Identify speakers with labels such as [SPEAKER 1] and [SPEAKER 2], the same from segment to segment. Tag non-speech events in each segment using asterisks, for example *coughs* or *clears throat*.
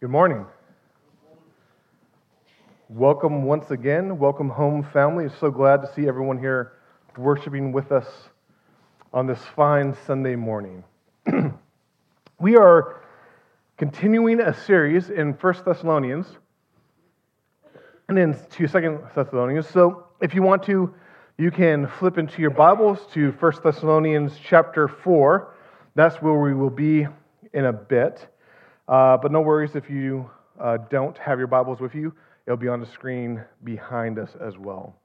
[SPEAKER 1] Good morning. Welcome once again. Welcome home, family. So glad to see everyone here worshiping with us on this fine Sunday morning. *clears throat* we are continuing a series in 1 Thessalonians and then in 2 Thessalonians. So if you want to, you can flip into your Bibles to 1 Thessalonians chapter 4. That's where we will be in a bit. Uh, but no worries if you uh, don't have your Bibles with you, it'll be on the screen behind us as well.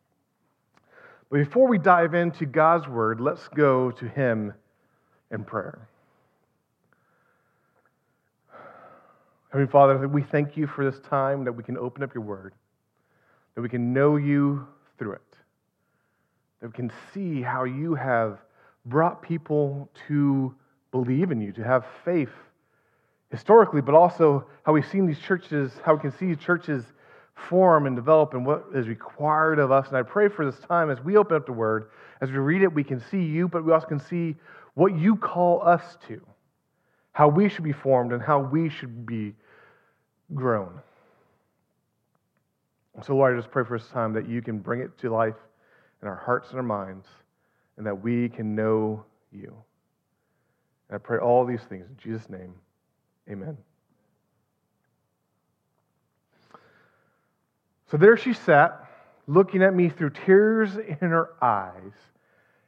[SPEAKER 1] But before we dive into God's Word, let's go to Him in prayer. Heavenly Father, we thank you for this time that we can open up your Word, that we can know you through it, that we can see how you have brought people to believe in you, to have faith historically, but also how we've seen these churches, how we can see churches form and develop and what is required of us. And I pray for this time as we open up the Word, as we read it, we can see you, but we also can see what you call us to, how we should be formed, and how we should be grown. So, Lord, I just pray for this time that you can bring it to life in our hearts and our minds, and that we can know you. And I pray all these things in Jesus' name. Amen. So there she sat, looking at me through tears in her eyes,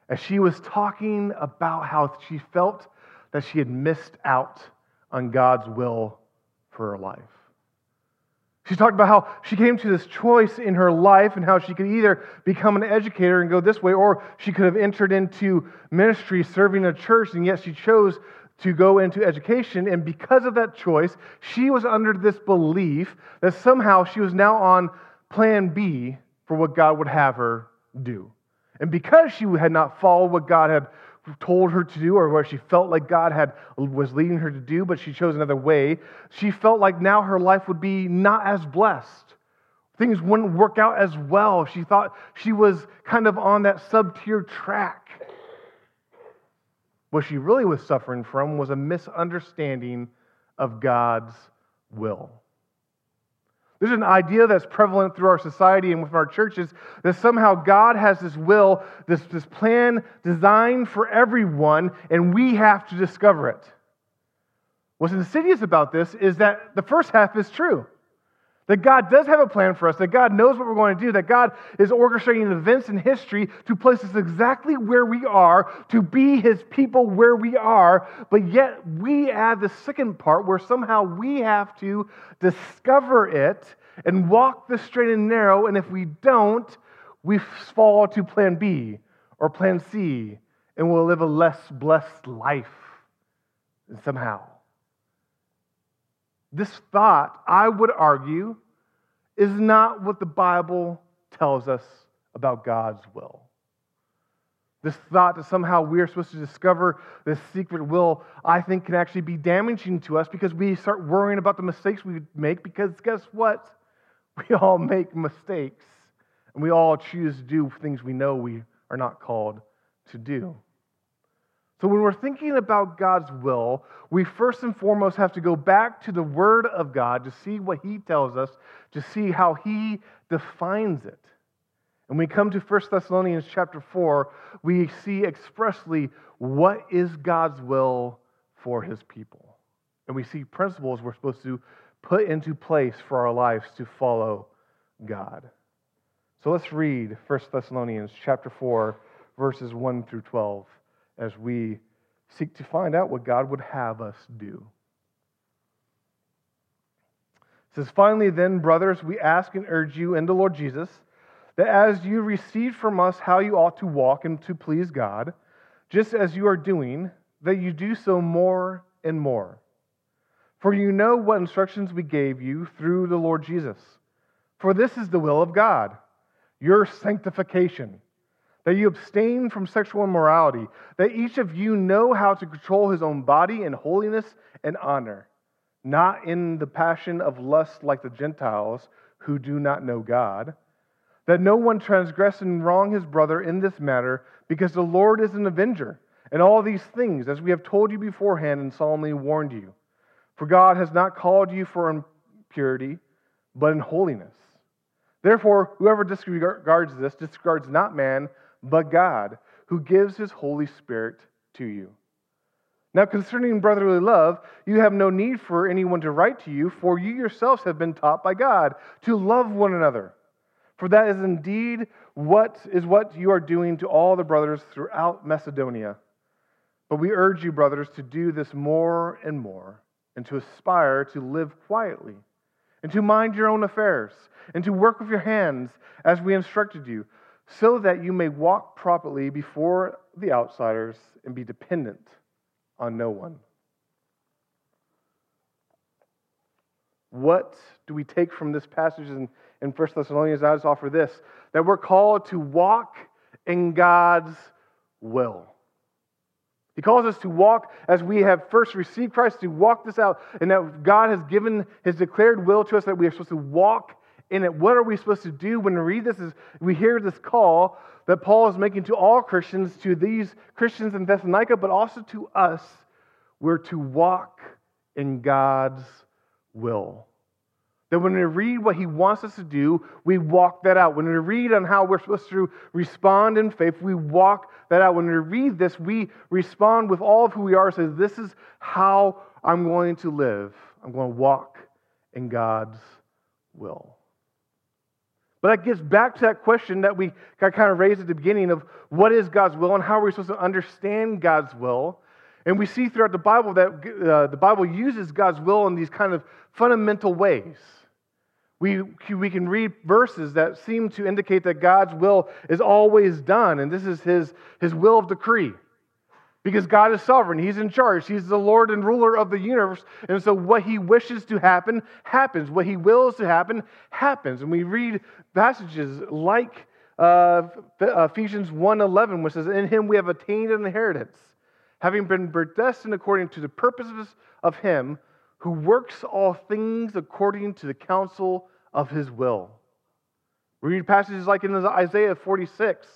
[SPEAKER 1] as she was talking about how she felt that she had missed out on God's will for her life. She talked about how she came to this choice in her life and how she could either become an educator and go this way, or she could have entered into ministry serving a church, and yet she chose to go into education. And because of that choice, she was under this belief that somehow she was now on plan B for what God would have her do. And because she had not followed what God had told her to do or where she felt like God had was leading her to do, but she chose another way, she felt like now her life would be not as blessed. Things wouldn't work out as well. She thought she was kind of on that sub-tier track. What she really was suffering from was a misunderstanding of God's will. There's an idea that's prevalent through our society and with our churches that somehow God has this will, this, this plan designed for everyone, and we have to discover it. What's insidious about this is that the first half is true. That God does have a plan for us, that God knows what we're going to do, that God is orchestrating events in history to place us exactly where we are, to be His people where we are, but yet we add the second part where somehow we have to discover it and walk the straight and narrow, and if we don't, we fall to plan B or plan C, and we'll live a less blessed life somehow. This thought, I would argue, is not what the Bible tells us about God's will. This thought that somehow we're supposed to discover this secret will, I think, can actually be damaging to us because we start worrying about the mistakes we make. Because guess what? *laughs* We all make mistakes and we all choose to do things we know we are not called to do. So, when we're thinking about God's will, we first and foremost have to go back to the Word of God to see what He tells us, to see how He defines it. And we come to 1 Thessalonians chapter 4, we see expressly what is God's will for His people. And we see principles we're supposed to put into place for our lives to follow God. So let's read 1 Thessalonians chapter 4, verses 1 through 12 as we seek to find out what God would have us do. It says, Finally, then, brothers, we ask and urge you in the Lord Jesus that as you receive from us how you ought to walk and to please God, just as you are doing, that you do so more and more. For you know what instructions we gave you through the Lord Jesus. For this is the will of God, your sanctification that you abstain from sexual immorality, that each of you know how to control his own body in holiness and honor, not in the passion of lust like the Gentiles who do not know God, that no one transgress and wrong his brother in this matter, because the Lord is an avenger, and all these things, as we have told you beforehand and solemnly warned you. For God has not called you for impurity, but in holiness. Therefore, whoever disregards this disregards not man, but God, who gives his Holy Spirit to you. Now, concerning brotherly love, you have no need for anyone to write to you, for you yourselves have been taught by God to love one another. For that is indeed what is what you are doing to all the brothers throughout Macedonia. But we urge you, brothers, to do this more and more, and to aspire to live quietly, and to mind your own affairs, and to work with your hands as we instructed you, so that you may walk properly before the outsiders and be dependent on no one. What do we take from this passage in, in 1 Thessalonians? I just offer this that we're called to walk in God's will. He calls us to walk as we have first received Christ, to walk this out, and that God has given his declared will to us that we are supposed to walk in it. What are we supposed to do when we read this? Is we hear this call that Paul is making to all Christians, to these Christians in Thessalonica, but also to us. We're to walk in God's will. That when we read what he wants us to do, we walk that out. When we read on how we're supposed to respond in faith, we walk that out. When we read this, we respond with all of who we are, says, This is how I'm going to live. I'm going to walk in God's will. But that gets back to that question that we got kind of raised at the beginning of what is God's will and how are we supposed to understand God's will. And we see throughout the Bible that uh, the Bible uses God's will in these kind of fundamental ways. We, we can read verses that seem to indicate that God's will is always done, and this is his, his will of decree. Because God is sovereign, He's in charge, He's the Lord and ruler of the universe. And so, what He wishes to happen, happens. What He wills to happen, happens. And we read passages like uh, Ephesians 1:11, which says, In Him we have attained an inheritance, having been predestined according to the purposes of Him who works all things according to the counsel of his will. We read passages like in Isaiah 46,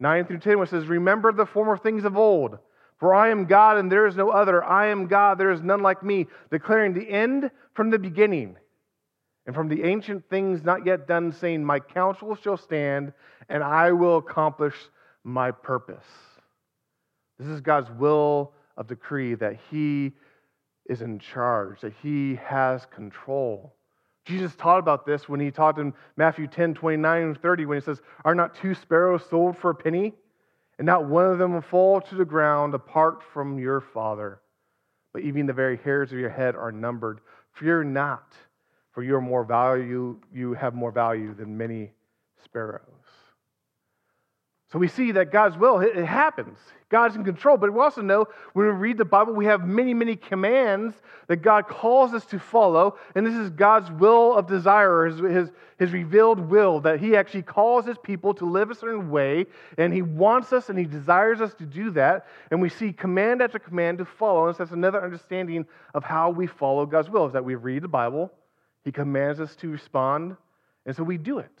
[SPEAKER 1] 9 through 10, which says, Remember the former things of old, for I am God and there is no other. I am God, there is none like me, declaring the end from the beginning, and from the ancient things not yet done, saying, My counsel shall stand, and I will accomplish my purpose. This is God's will of decree that he is in charge, that he has control. Jesus taught about this when he taught in Matthew 10 29 and 30 when he says, Are not two sparrows sold for a penny? And not one of them will fall to the ground apart from your Father. But even the very hairs of your head are numbered. Fear not, for you are more value, you have more value than many sparrows. So we see that God's will, it happens. God's in control. But we also know when we read the Bible, we have many, many commands that God calls us to follow. And this is God's will of desire, his, his, revealed will, that He actually calls His people to live a certain way. And He wants us and He desires us to do that. And we see command after command to follow. And so that's another understanding of how we follow God's will, is that we read the Bible, He commands us to respond, and so we do it.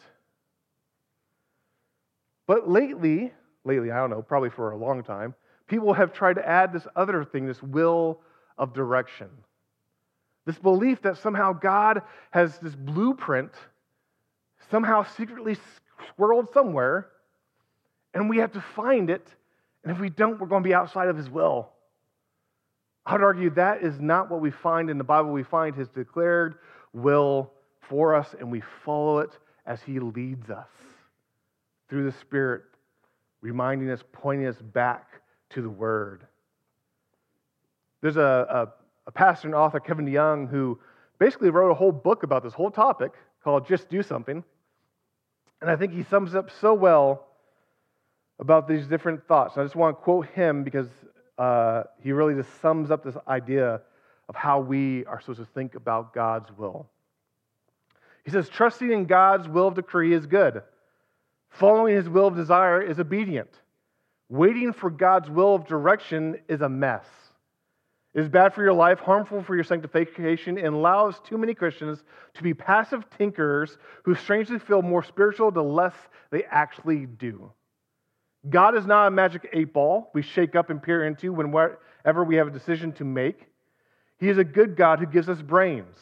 [SPEAKER 1] But lately, lately, I don't know, probably for a long time, people have tried to add this other thing, this will of direction. This belief that somehow God has this blueprint somehow secretly squirreled somewhere, and we have to find it. And if we don't, we're going to be outside of His will. I'd argue that is not what we find in the Bible. We find His declared will for us, and we follow it as He leads us through the Spirit, reminding us, pointing us back to the Word. There's a, a, a pastor and author, Kevin DeYoung, who basically wrote a whole book about this whole topic called Just Do Something. And I think he sums up so well about these different thoughts. And I just want to quote him because uh, he really just sums up this idea of how we are supposed to think about God's will. He says, Trusting in God's will of decree is good. Following his will of desire is obedient. Waiting for God's will of direction is a mess. It is bad for your life, harmful for your sanctification, and allows too many Christians to be passive tinkerers who strangely feel more spiritual the less they actually do. God is not a magic eight ball we shake up and peer into whenever we have a decision to make. He is a good God who gives us brains,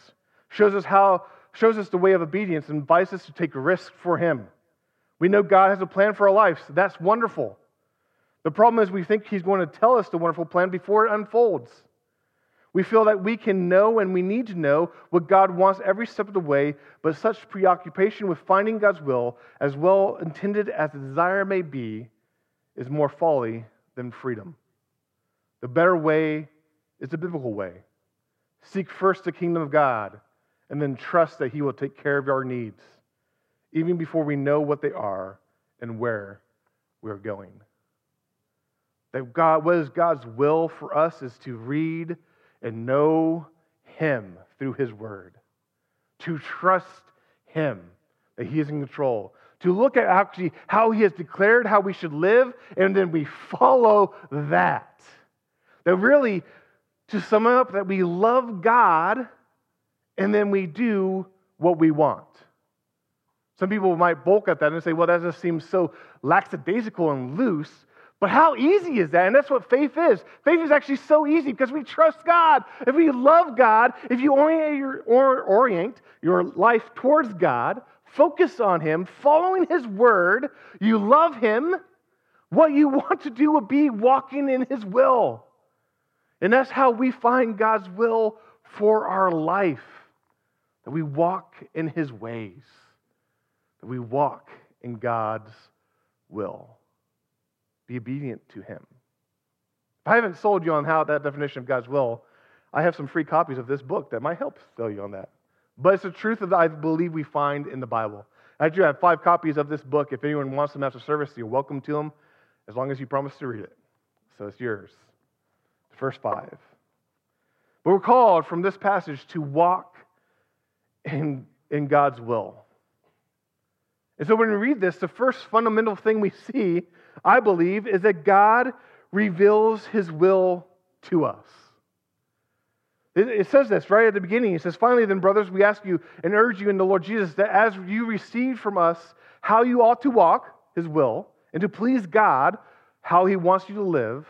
[SPEAKER 1] shows us how shows us the way of obedience and invites us to take risks for him. We know God has a plan for our lives. So that's wonderful. The problem is we think he's going to tell us the wonderful plan before it unfolds. We feel that we can know and we need to know what God wants every step of the way, but such preoccupation with finding God's will, as well intended as the desire may be, is more folly than freedom. The better way is the biblical way. Seek first the kingdom of God, and then trust that He will take care of our needs, even before we know what they are and where we are going. That God, what is God's will for us is to read and know Him through His Word, to trust Him that He is in control, to look at actually how He has declared how we should live, and then we follow that. That really, to sum up, that we love God and then we do what we want. Some people might balk at that and say, well, that just seems so lackadaisical and loose. But how easy is that? And that's what faith is. Faith is actually so easy because we trust God. If we love God, if you orient your, or, orient your life towards God, focus on Him, following His word, you love Him, what you want to do will be walking in His will. And that's how we find God's will for our life that we walk in His ways, we walk in God's will. Be obedient to him. If I haven't sold you on how that definition of God's will, I have some free copies of this book that might help sell you on that. But it's the truth that I believe we find in the Bible. I do have five copies of this book. If anyone wants them after service, you're welcome to them, as long as you promise to read it. So it's yours. The first five. But we're called from this passage to walk in, in God's will. And so when we read this, the first fundamental thing we see I believe, is that God reveals his will to us. It says this right at the beginning. It says, Finally, then, brothers, we ask you and urge you in the Lord Jesus that as you received from us how you ought to walk, his will, and to please God, how he wants you to live,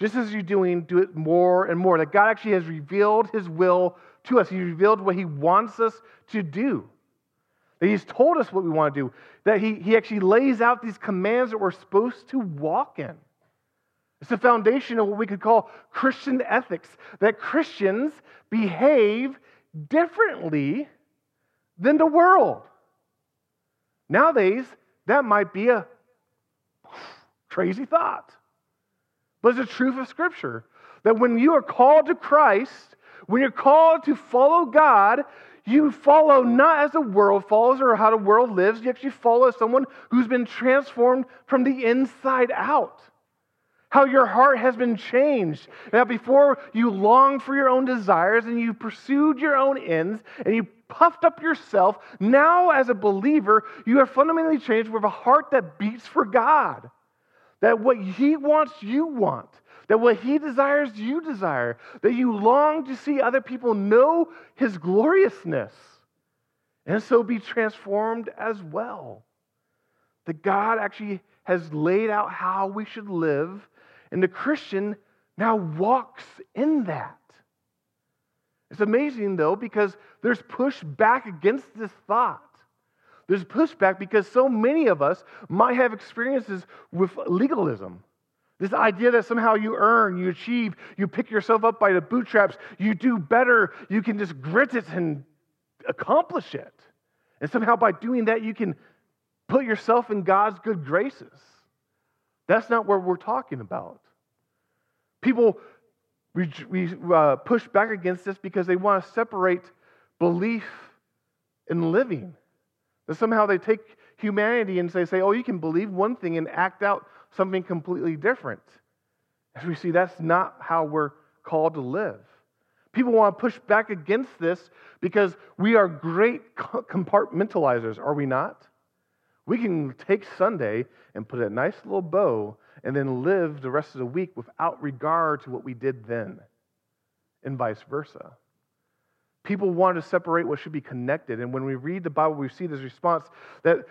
[SPEAKER 1] just as you're doing, do it more and more. That God actually has revealed his will to us. He revealed what he wants us to do. That he's told us what we want to do. That he, he actually lays out these commands that we're supposed to walk in. It's the foundation of what we could call Christian ethics. That Christians behave differently than the world. Nowadays, that might be a crazy thought. But it's the truth of Scripture that when you are called to Christ, when you're called to follow God, you follow not as the world follows or how the world lives. You actually follow someone who's been transformed from the inside out. How your heart has been changed. Now, before you longed for your own desires and you pursued your own ends and you puffed up yourself, now as a believer, you are fundamentally changed with a heart that beats for God. That what He wants, you want. That what he desires, you desire. That you long to see other people know his gloriousness and so be transformed as well. That God actually has laid out how we should live, and the Christian now walks in that. It's amazing, though, because there's pushback against this thought. There's pushback because so many of us might have experiences with legalism. This idea that somehow you earn, you achieve, you pick yourself up by the bootstraps, you do better, you can just grit it and accomplish it. And somehow by doing that, you can put yourself in God's good graces. That's not what we're talking about. People we, we uh, push back against this because they want to separate belief and living. That somehow they take humanity and they say, oh, you can believe one thing and act out something completely different. As we see, that's not how we're called to live. People want to push back against this because we are great compartmentalizers, are we not? We can take Sunday and put a nice little bow and then live the rest of the week without regard to what we did then, and vice versa. People want to separate what should be connected. And when we read the Bible, we see this response that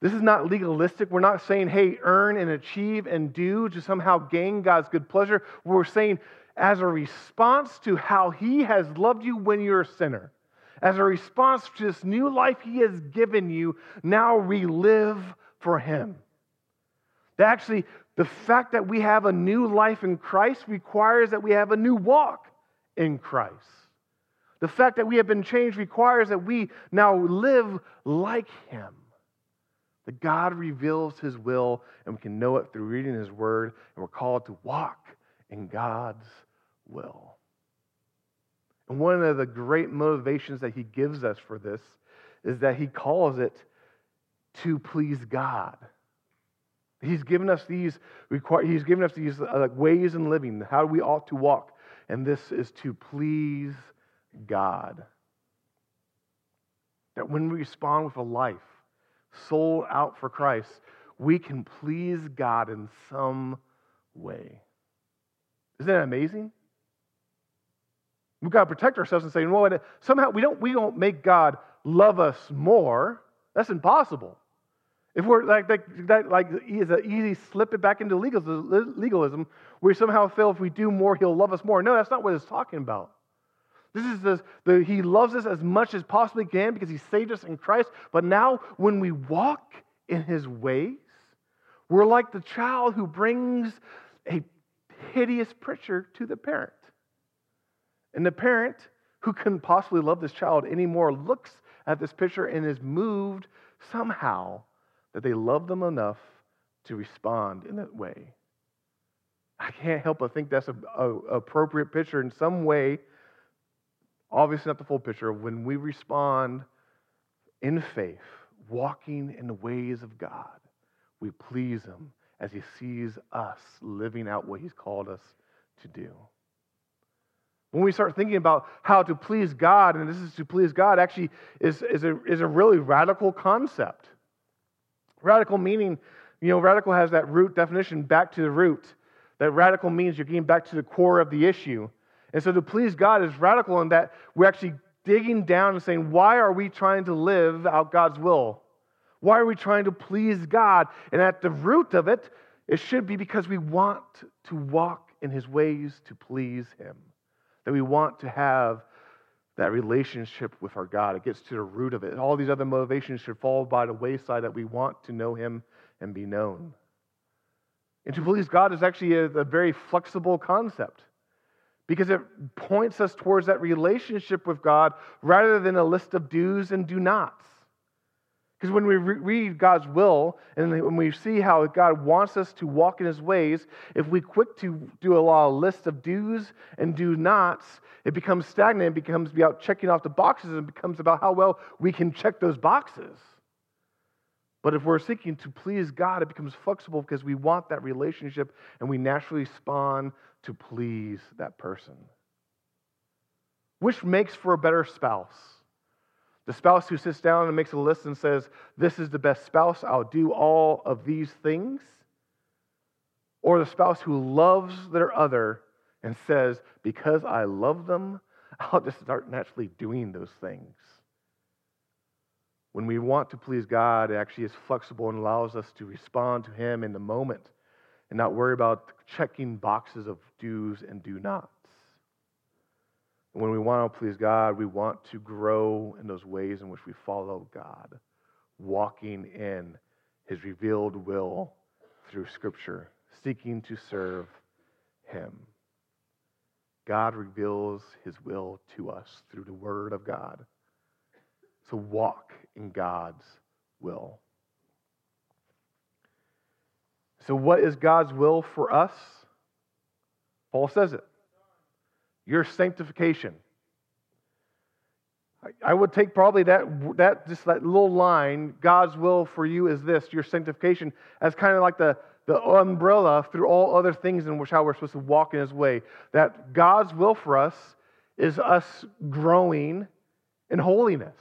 [SPEAKER 1] this is not legalistic. We're not saying, hey, earn and achieve and do to somehow gain God's good pleasure. We're saying, as a response to how He has loved you when you're a sinner, as a response to this new life He has given you, now we live for Him. That actually, the fact that we have a new life in Christ requires that we have a new walk in Christ. The fact that we have been changed requires that we now live like Him. That God reveals His will, and we can know it through reading His Word, and we're called to walk in God's will. And one of the great motivations that He gives us for this is that He calls it to please God. He's given us these he's given us these uh, ways in living, how we ought to walk, and this is to please God. That when we respond with a life sold out for Christ, we can please God in some way. Isn't that amazing? We've got to protect ourselves and say, well, somehow we don't, we don't make God love us more. That's impossible. If we're like, like, that, like is an easy slip it back into legalism, we somehow feel if we do more, he'll love us more. No, that's not what it's talking about. This is the, the, he loves us as much as possibly can because he saved us in Christ. But now, when we walk in his ways, we're like the child who brings a hideous picture to the parent. And the parent who couldn't possibly love this child anymore looks at this picture and is moved somehow that they love them enough to respond in that way. I can't help but think that's an appropriate picture in some way. Obviously, not the full picture. When we respond in faith, walking in the ways of God, we please Him as He sees us living out what He's called us to do. When we start thinking about how to please God, and this is to please God, actually is, is, a, is a really radical concept. Radical meaning, you know, radical has that root definition back to the root. That radical means you're getting back to the core of the issue. And so to please God is radical in that we're actually digging down and saying, why are we trying to live out God's will? Why are we trying to please God? And at the root of it, it should be because we want to walk in his ways to please him. That we want to have that relationship with our God. It gets to the root of it. All these other motivations should fall by the wayside that we want to know Him and be known. And to please God is actually a, a very flexible concept because it points us towards that relationship with God rather than a list of do's and do nots. Because when we re- read God's will and when we see how God wants us to walk in his ways, if we quick to do a lot of list of do's and do nots, it becomes stagnant, it becomes about checking off the boxes, and becomes about how well we can check those boxes. But if we're seeking to please God, it becomes flexible because we want that relationship and we naturally respond to please that person. Which makes for a better spouse? The spouse who sits down and makes a list and says, This is the best spouse, I'll do all of these things. Or the spouse who loves their other and says, Because I love them, *laughs* I'll just start naturally doing those things. When we want to please God, it actually is flexible and allows us to respond to Him in the moment and not worry about checking boxes of do's and do nots. When we want to please God, we want to grow in those ways in which we follow God, walking in His revealed will through Scripture, seeking to serve Him. God reveals His will to us through the Word of God. So walk in God's will. So, what is God's will for us? Paul says it your sanctification. I would take probably that, that just that little line, God's will for you is this, your sanctification, as kind of like the, the umbrella through all other things in which how we're supposed to walk in his way. That God's will for us is us growing in holiness.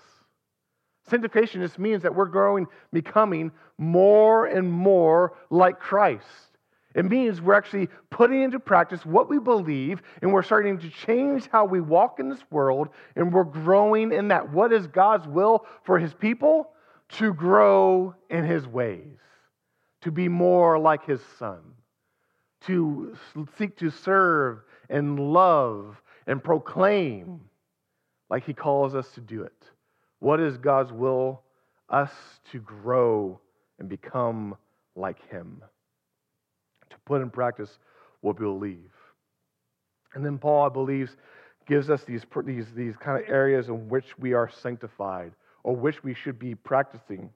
[SPEAKER 1] Sanctification just means that we're growing, becoming more and more like Christ. It means we're actually putting into practice what we believe, and we're starting to change how we walk in this world, and we're growing in that. What is God's will for his people? To grow in his ways, to be more like his son, to seek to serve and love and proclaim like he calls us to do it. What is God's will? Us to grow and become like him, to put in practice what we believe. And then Paul, I believe, gives us these, these, these kind of areas in which we are sanctified or which we should be practicing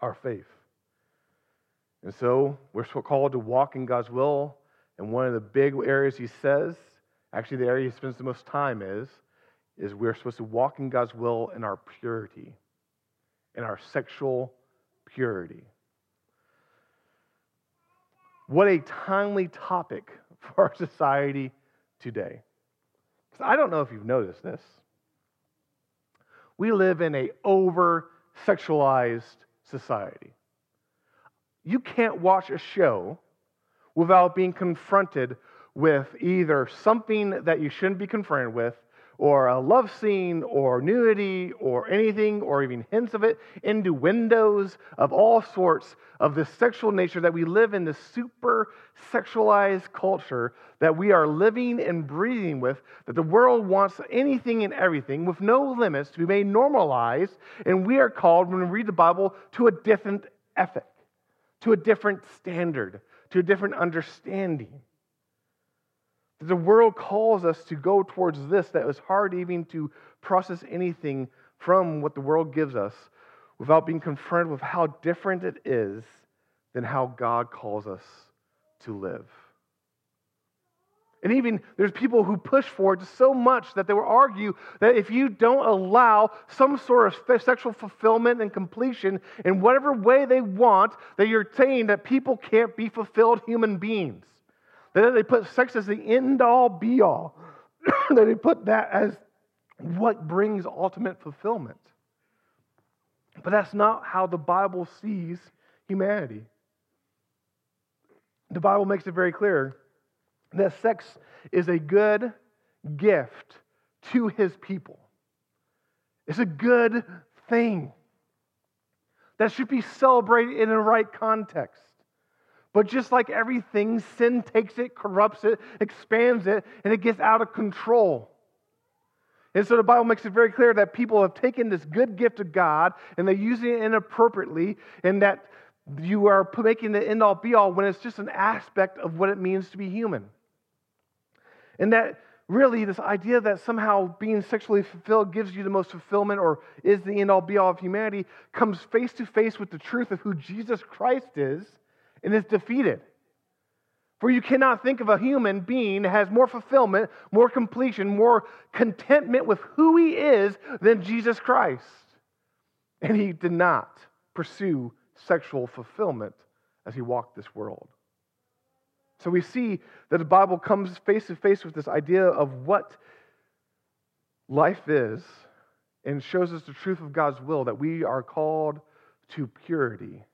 [SPEAKER 1] our faith. And so we're called to walk in God's will. And one of the big areas he says, actually, the area he spends the most time is, is we're supposed to walk in God's will in our purity, in our sexual purity. What a timely topic *laughs* for our society today. Because I don't know if you've noticed this. We live in a over sexualized society. You can't watch a show without being confronted with either something that you shouldn't be confronted with or a love scene or nudity or anything or even hints of it into windows of all sorts of the sexual nature that we live in this super sexualized culture that we are living and breathing with that the world wants anything and everything with no limits to be made normalized. And we are called when we read the bible to a different ethic to a different standard to a different understanding the world calls us to go towards this that is hard even to process anything from what the world gives us without being confronted with how different it is than how God calls us to live. And even there's people who push for it so much that they will argue that if you don't allow some sort of sexual fulfillment and completion in whatever way they want, that you're saying that people can't be fulfilled human beings. They put sex as the end all be all. *coughs* they put that as what brings ultimate fulfillment. But that's not how the Bible sees humanity. The Bible makes it very clear that sex is a good gift to his people. It's a good thing that should be celebrated in the right context. But just like everything, sin takes it, corrupts it, expands it, and it gets out of control. And so the Bible makes it very clear that people have taken this good gift of God and they're using it inappropriately, and that you are making the end all be all when it's just an aspect of what it means to be human. And that really, this idea that somehow being sexually fulfilled gives you the most fulfillment or is the end all be all of humanity comes face to face with the truth of who Jesus Christ is and is defeated. For you cannot think of a human being has more fulfillment, more completion, more contentment with who he is than Jesus Christ. And he did not pursue sexual fulfillment as he walked this world. So we see that the Bible comes face to face with this idea of what life is and shows us the truth of God's will that we are called to purity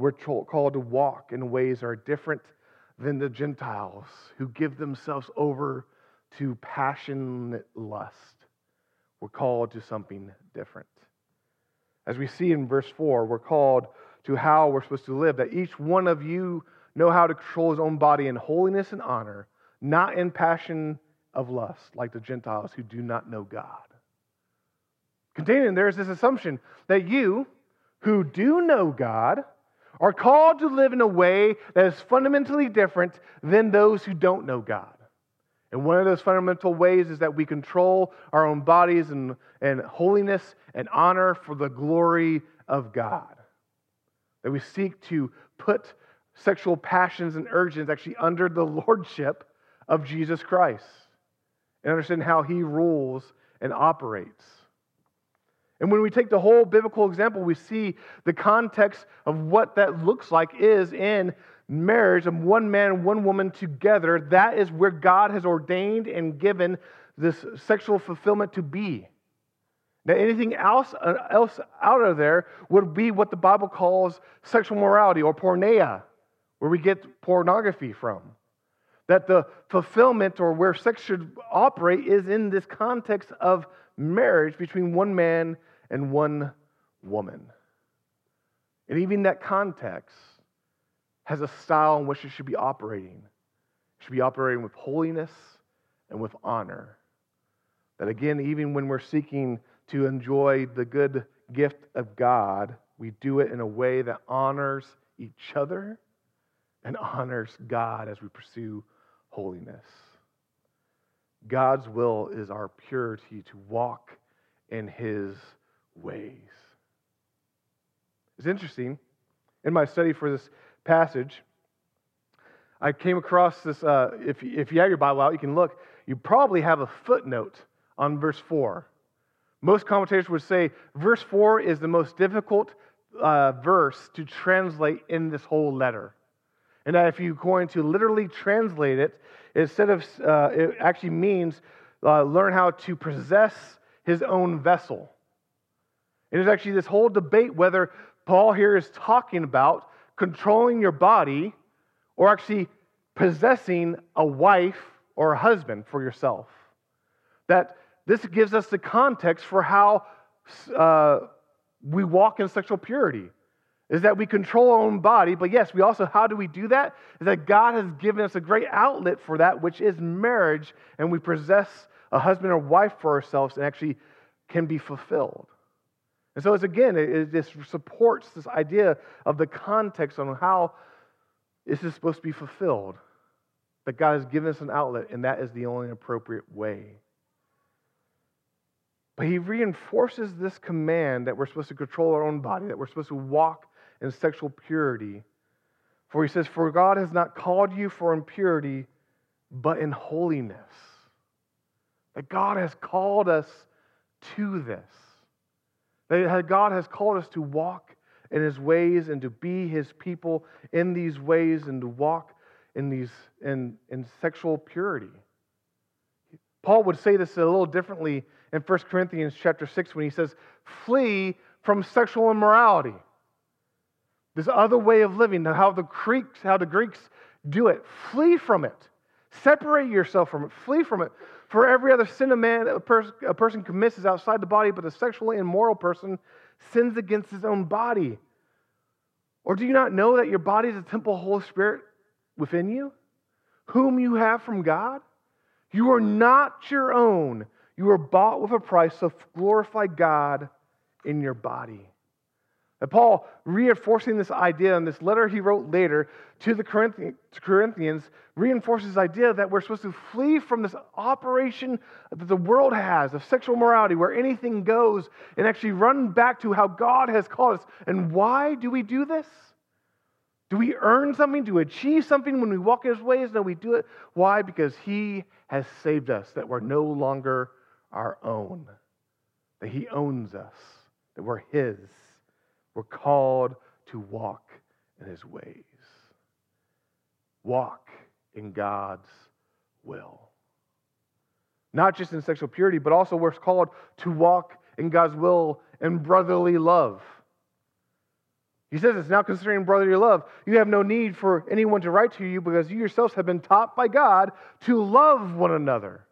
[SPEAKER 1] we're called to walk in ways that are different than the Gentiles who give themselves over to passionate lust. We're called to something different. As we see in verse 4, we're called to how we're supposed to live, that each one of you know how to control his own body in holiness and honor, not in passion of lust, like the Gentiles who do not know God. Contained in there is this assumption that you, who do know God, are called to live in a way that is fundamentally different than those who don't know God. And one of those fundamental ways is that we control our own bodies and, and holiness and honor for the glory of God. That we seek to put sexual passions and urges actually under the *laughs* lordship of Jesus Christ and understand how he rules and operates. And when we take the whole biblical example, we see the context of what that looks like is in marriage of one man and one woman together. That is where God has ordained and given this sexual fulfillment to be. Now, anything else, uh, else out of there would be what the Bible calls sexual morality or porneia, where we get pornography from. That the fulfillment or where sex should operate is in this context of marriage between one man and one woman. And even that context has a style in which it should be operating. It should be operating with holiness and with honor. That again, even when we're seeking to enjoy the good gift of God, we do it in a way that honors each other and honors God as we pursue holiness. God's will is our purity to walk in his ways. It's interesting. In my study for this passage, I came across this. Uh, if, if you have your Bible out, you can look. You probably have a footnote on verse 4. Most commentators would say verse 4 is the most difficult uh, verse to translate in this whole letter. And that if you're going to literally translate it, instead of, uh, it actually means uh, learn how to possess his own vessel. And there's actually this whole debate whether Paul here is talking about controlling your body or actually possessing a wife or a husband for yourself. That this gives us the context for how uh, we walk in sexual purity. Is that we control our own body, but yes, we also, how do we do that? Is that God has given us a great outlet for that, which is marriage, and we possess a husband or wife for ourselves and actually can be fulfilled. And so, it's again, it, it just supports this idea of the context on how this is supposed to be fulfilled. That God has given us an outlet, and that is the only appropriate way. But he reinforces this command that we're supposed to control our own body, that we're supposed to walk in sexual purity. For he says, For God has not called you for impurity, but in holiness. That God has called us to this. That God has called us to walk in his ways and to be his people in these ways and to walk in these in, in sexual purity. Paul would say this a little differently in 1 Corinthians chapter 6 when he says, flee from sexual immorality. This other way of living, how the Greeks, how the Greeks do it. Flee from it. Separate yourself from it. Flee from it. For every other sin a man a, pers- a person commits is outside the body, but the sexually immoral person sins against his own body. Or do you not know that your body is a temple of the Holy Spirit within you, whom you have from God? You are not your own. You were bought with a price, so glorify God in your body. And Paul, reinforcing this idea in this letter he wrote later to the Corinthians, reinforces this idea that we're supposed to flee from this operation that the world has of sexual morality, where anything goes, and actually run back to how God has called us. And why do we do this? Do we earn something? Do we achieve something when we walk in His ways? No, we do it. Why? Because He has saved us, that we're no longer our own, that He owns us, that we're His. We're called to walk in His ways. Walk in God's will. Not just in sexual purity, but also we're called to walk in God's will in brotherly love. He says it's now considering brotherly love. You have no need for anyone to write to you because you yourselves have been taught by God to love one another.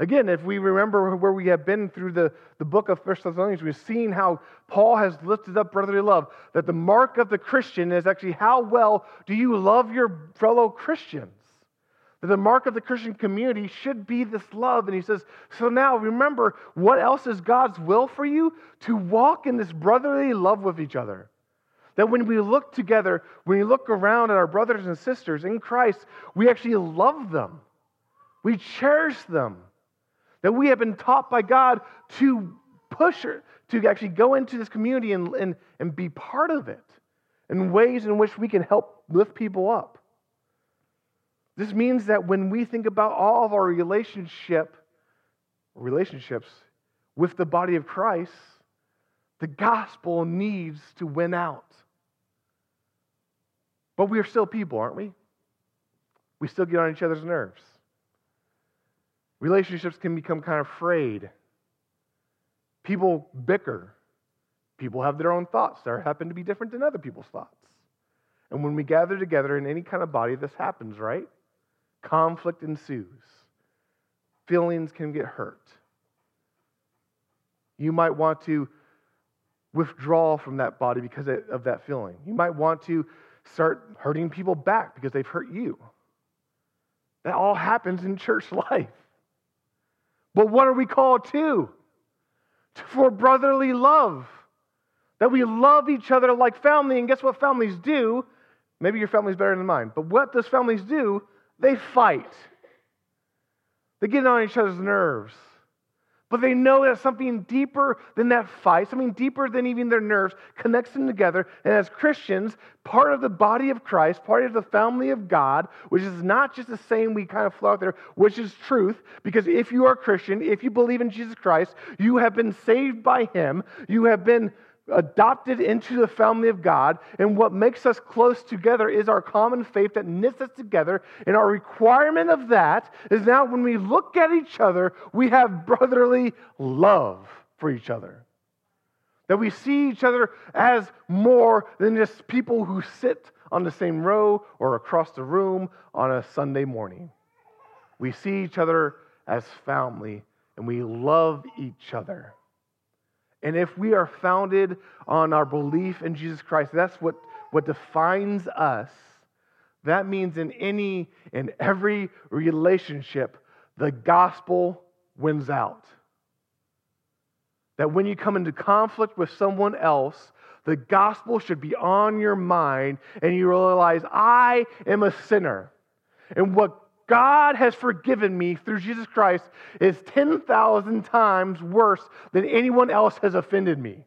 [SPEAKER 1] Again, if we remember where we have been through the, the book of First Thessalonians, we've seen how Paul has lifted up brotherly love. That the mark of the Christian is actually how well do you love your fellow Christians? That the mark of the Christian community should be this love. And he says, so now remember, what else is God's will for you? To walk in this brotherly love with each other. That when we look together, when we look around at our brothers and sisters in Christ, we actually love them. We cherish them that we have been taught by God to push her, to actually go into this community and, and, and be part of it in ways in which we can help lift people up. This means that when we think about all of our relationship, relationships with the body of Christ, the gospel needs to win out. But we are still people, aren't we? We still get on each other's nerves. Relationships can become kind of frayed. People bicker. People have their own thoughts that happen to be different than other people's thoughts. And when we gather together in any kind of body, this happens, right? Conflict ensues. Feelings can get hurt. You might want to withdraw from that body because of that feeling. You might want to start hurting people back because they've hurt you. That all happens in church *laughs* life. But what are we called to? For brotherly love. That we love each other like family. And guess what families do? Maybe your family's better than mine. But what does families do? They fight. They get on each other's nerves. But they know that something deeper than that fight, something deeper than even their nerves, connects them together. And as Christians, part of the body of Christ, part of the family of God, which is not just the same we kind of flow out there, which is truth, because if you are a Christian, if you believe in Jesus Christ, you have been saved by Him, you have been adopted into the family of God. And what makes us close together is our common faith that knits us together. And our requirement of that is now when we look at each other, we have brotherly love for each other. That we see each other as more than just people who sit on the same row or across the room on a Sunday morning. We see each other as family and we love each other. And if we are founded on our belief in Jesus Christ, that's what, what defines us. That means in any and every relationship, the gospel wins out. That when you come into conflict with someone else, the gospel should be on your mind and you realize, I am a sinner. And what God has forgiven me through Jesus Christ is 10,000 times worse than anyone else has offended me.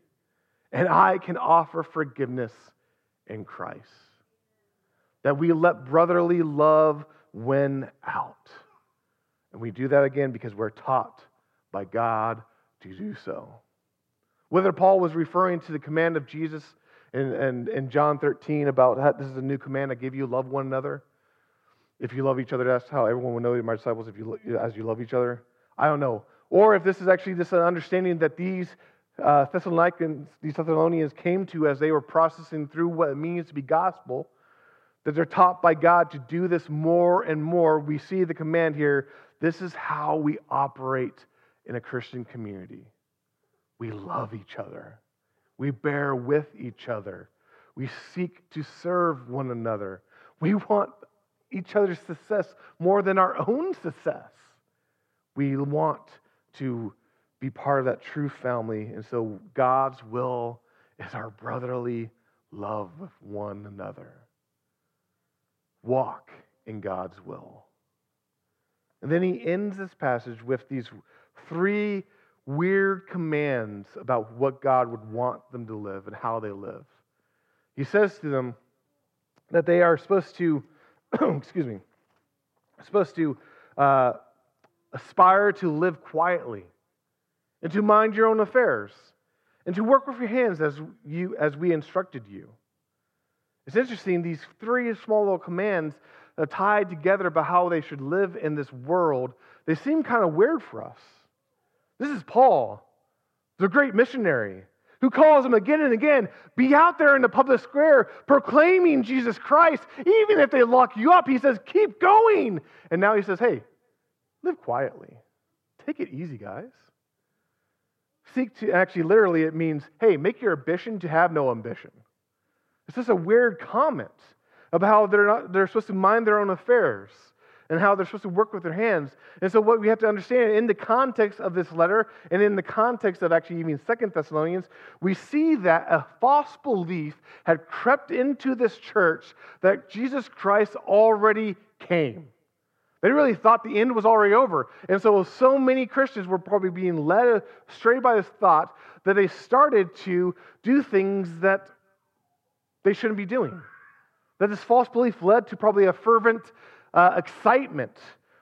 [SPEAKER 1] And I can offer forgiveness in Christ. That we let brotherly love win out. And we do that again because we're taught by God to do so. Whether Paul was referring to the command of Jesus in, in, in John 13 about this is a new command I give you, love one another if you love each other, that's how everyone will know you're my disciples if you, as you love each other. I don't know. Or if this is actually just an understanding that these uh, Thessalonians, these Thessalonians came to as they were processing through what it means to be gospel, that they're taught by God to do this more and more. We see the command here this is how we operate in a Christian community. We love each other, we bear with each other, we seek to serve one another. We want each other's success more than our own success. We want to be part of that true family. And so God's will is our brotherly love with one another. Walk in God's will. And then he ends this passage with these three weird commands about what God would want them to live and how they live. He says to them that they are supposed to *coughs* excuse me, supposed to uh, aspire to live quietly and to mind your own affairs and to work with your hands as, you, as we instructed you. It's interesting, these three small little commands uh, tied together about how they should live in this world, they seem kind of weird for us. This is Paul, the great missionary who calls them again and again be out there in the public square proclaiming Jesus Christ. Even if they lock you up, he says, keep going. And now he says, hey, live quietly. Take it easy, guys. Seek to, actually, literally, it means, hey, make your ambition to have no ambition. It's just a weird comment about how they're, not, they're supposed to mind their own affairs and how they're supposed to work with their hands. And so, what we have to understand in the context of this letter and in the context of actually even Second Thessalonians, we see that a false belief had crept into this church that Jesus Christ already came. They really thought the end was already over. And so, so many Christians were probably being led astray by this thought that they started to do things that they shouldn't be doing. That this false belief led to probably a fervent uh, excitement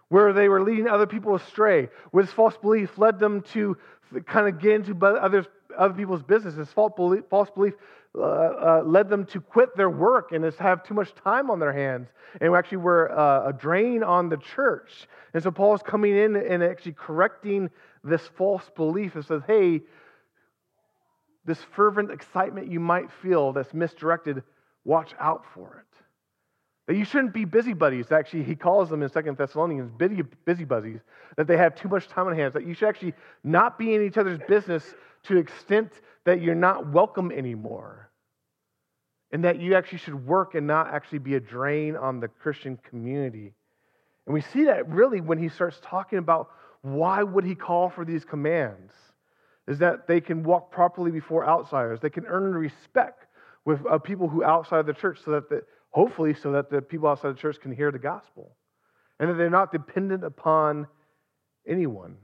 [SPEAKER 1] where they were leading other people astray, where this false belief led them to kind of get into others, other people's business. This false belief, false belief uh, uh, led them to quit their work and just have too much time on their hands and actually were uh, a drain on the church. And so Paul is coming in and actually correcting this false belief and says, hey, this fervent excitement you might feel that's misdirected, watch out for it. That you shouldn't be busybodies. Actually, he calls them in Second Thessalonians busy, busybodies, that they have too much time on hands, that you should actually not be in each other's business to the extent that you're not welcome anymore. And that you actually should work and not actually be a drain on the Christian community. And we see that really when he starts talking about why would he call for these commands? Is that they can walk properly before outsiders, they can earn respect with uh, people who outside the church, so that the, hopefully, so that the people outside the church can hear the gospel, and that they're not dependent upon anyone.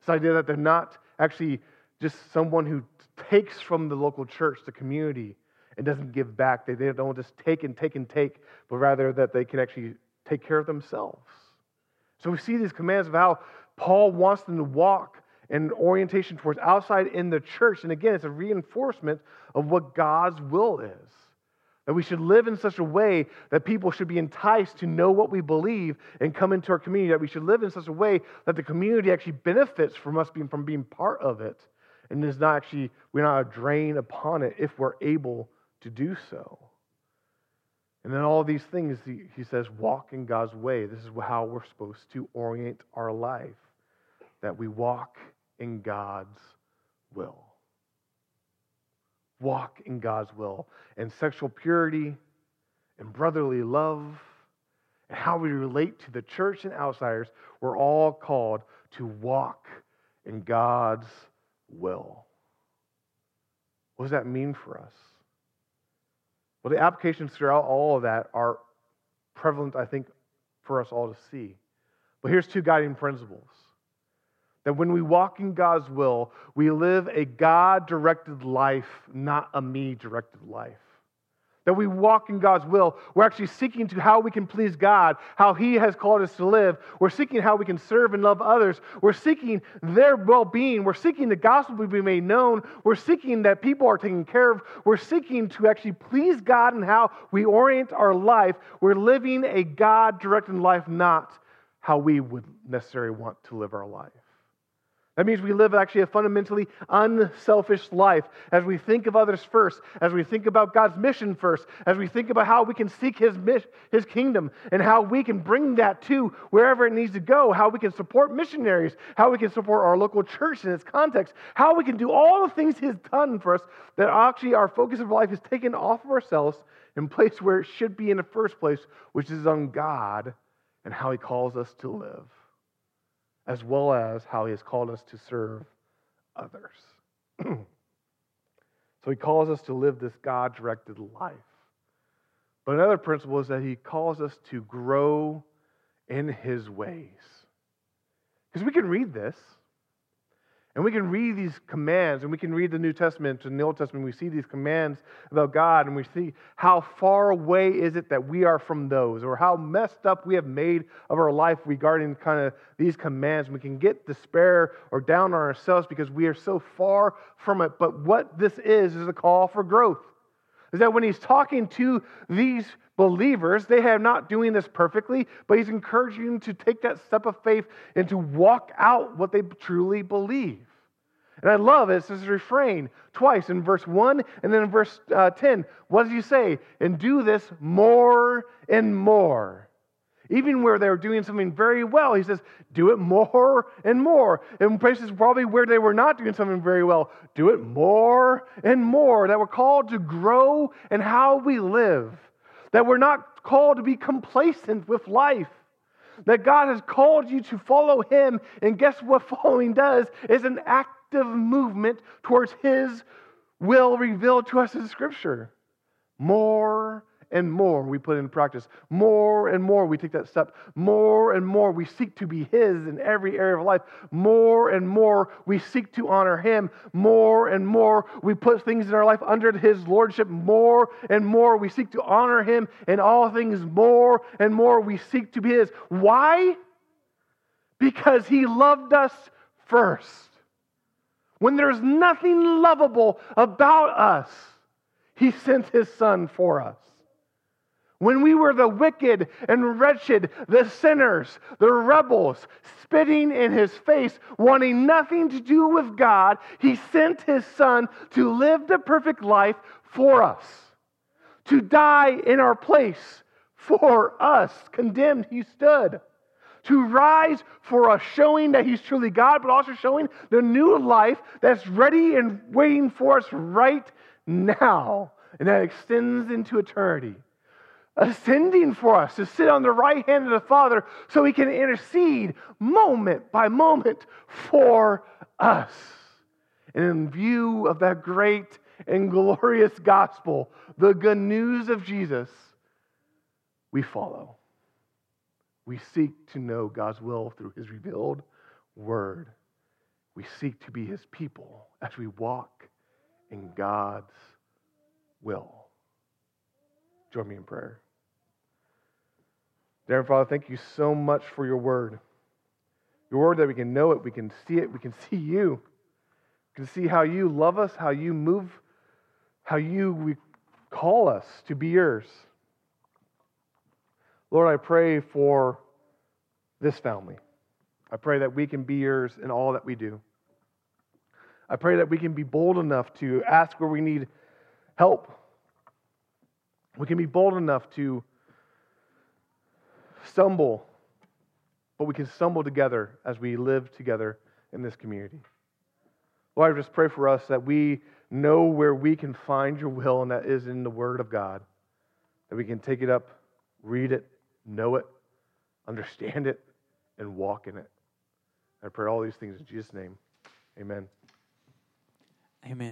[SPEAKER 1] This idea that they're not actually just someone who takes from the local church, the community, and doesn't give back. They, they don't just take and take and take, but rather that they can actually take care of themselves. So we see these commands of how Paul wants them to walk in orientation towards outside in the church. And again, it's a reinforcement of what God's will is. That we should live in such a way that people should be enticed to know what we believe and come into our community. That we should live in such a way that the community actually benefits from us being from being part of it, and is not actually we're not a drain upon it if we're able to do so. And then all these things, he, he says, walk in God's way. This is how we're supposed to orient our life, that we walk in God's will walk in God's will. And sexual purity and brotherly love and how we relate to the church and outsiders, we're all called to walk in God's will. What does that mean for us? Well, the applications throughout all of that are prevalent, I think, for us all to see. But here's two guiding principles that when we walk in God's will, we live a God directed life, not a me directed life. That we walk in God's will. We're actually seeking to how we can please God, how He has called us to live. We're seeking how we can serve and love others. We're seeking their well being. We're seeking the gospel to be made known. We're seeking that people are taken care of. We're seeking to actually please God in how we orient our life. We're living a God directed life, not how we would necessarily want to live our life. That means we live actually a fundamentally unselfish life. As we think of others first, as we think about God's mission first, as we think about how we can seek His, his kingdom and how we can bring that to wherever it needs to go, how we can support missionaries, how we can support our local church in its context, how we can do all the things He's done for us that actually our focus of life is taken off of ourselves and placed where it should be in the first place, which is on God and how He calls us to live as well as how he has called us to serve others. *clears throat* so he calls us to live this God directed life. But another principle is that he calls us to grow in his ways. Because we can read this and we can read these commands, and we can read the New Testament and the Old Testament. We see these commands about God, and we see how far away is it that we are from those, or how messed up we have made of our life regarding kind of these commands. We can get despair or down on ourselves because we are so far from it. But what this is, is a call for growth. Is that when he's talking to these believers, they have not doing this perfectly, but he's encouraging them to take that step of faith and to walk out what they truly believe. And I love it. It's this refrain twice in verse 1 and then in verse uh, 10. What does he say? And do this more and more. Even where they were doing something very well, he says, do it more and more. In places probably where they were not doing something very well, do it more and more. That we're called to grow in how we live that we're not called to be complacent with life. That God has called you to follow Him, and guess what *laughs* following does? Is an active movement towards His will revealed to us in Scripture. More and more we put in practice. More and more we take that step. More and more we seek to be His in every area of life. More and more we seek to honor Him. More and more we put things in our life under His Lordship. More and more we seek to honor Him in all things. More and more we seek to be His. Why? Because He loved us first. When there's nothing lovable about us, He sent His Son for us. When we were the wicked and wretched, the sinners, the rebels, spitting in his face, wanting nothing to do with God, he sent his son to live the perfect life for us, to die in our place for us. Condemned, he stood. To rise for us, showing that he's truly God, but also showing the new life that's ready and waiting for us right now, and that extends into eternity ascending for us to sit on the right hand of the Father so he can intercede moment by moment for us. And in view of that great and glorious gospel, the good news of Jesus, we follow. We seek to know God's will through his revealed word. We seek to be his people as we walk in God's will. Join me in prayer. Dear Father, thank you so much for your word. Your word that we can know it, we can see it, we can *laughs* see you. We can see how you love us, how you move, how you call us to be yours. Lord, I pray for this family. I pray that we can be yours in all that we do. I pray that we can be bold enough to ask where we need help. We can be bold enough to stumble, but we can stumble together as we live together in this community. Lord, I just pray for us that we know where we can find your will, and that is in the Word of God. That we can take it up, read it, know it, understand it, and walk in it. I pray all these things in Jesus' name. Amen.
[SPEAKER 2] Amen.